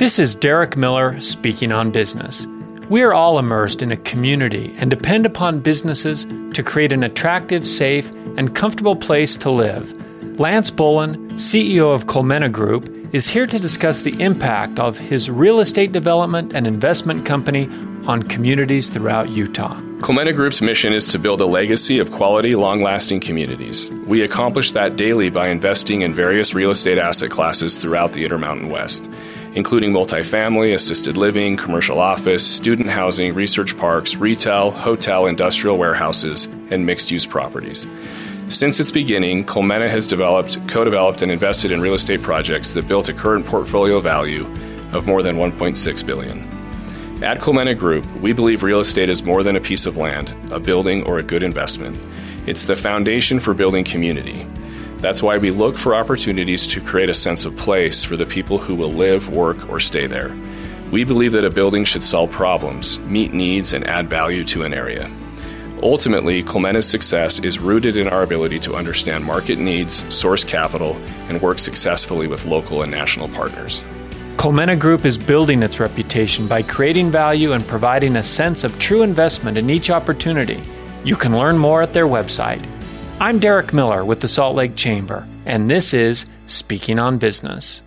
This is Derek Miller speaking on business. We are all immersed in a community and depend upon businesses to create an attractive, safe, and comfortable place to live. Lance Bullen, CEO of Colmena Group, is here to discuss the impact of his real estate development and investment company on communities throughout Utah. Colmena Group's mission is to build a legacy of quality, long lasting communities. We accomplish that daily by investing in various real estate asset classes throughout the Intermountain West including multifamily, assisted living, commercial office, student housing, research parks, retail, hotel, industrial warehouses, and mixed use properties. Since its beginning, Colmena has developed, co developed, and invested in real estate projects that built a current portfolio value of more than 1.6 billion. At Colmena Group, we believe real estate is more than a piece of land, a building, or a good investment. It's the foundation for building community. That's why we look for opportunities to create a sense of place for the people who will live, work, or stay there. We believe that a building should solve problems, meet needs, and add value to an area. Ultimately, Colmena's success is rooted in our ability to understand market needs, source capital, and work successfully with local and national partners. Colmena Group is building its reputation by creating value and providing a sense of true investment in each opportunity. You can learn more at their website, I'm Derek Miller with the Salt Lake Chamber, and this is Speaking on Business.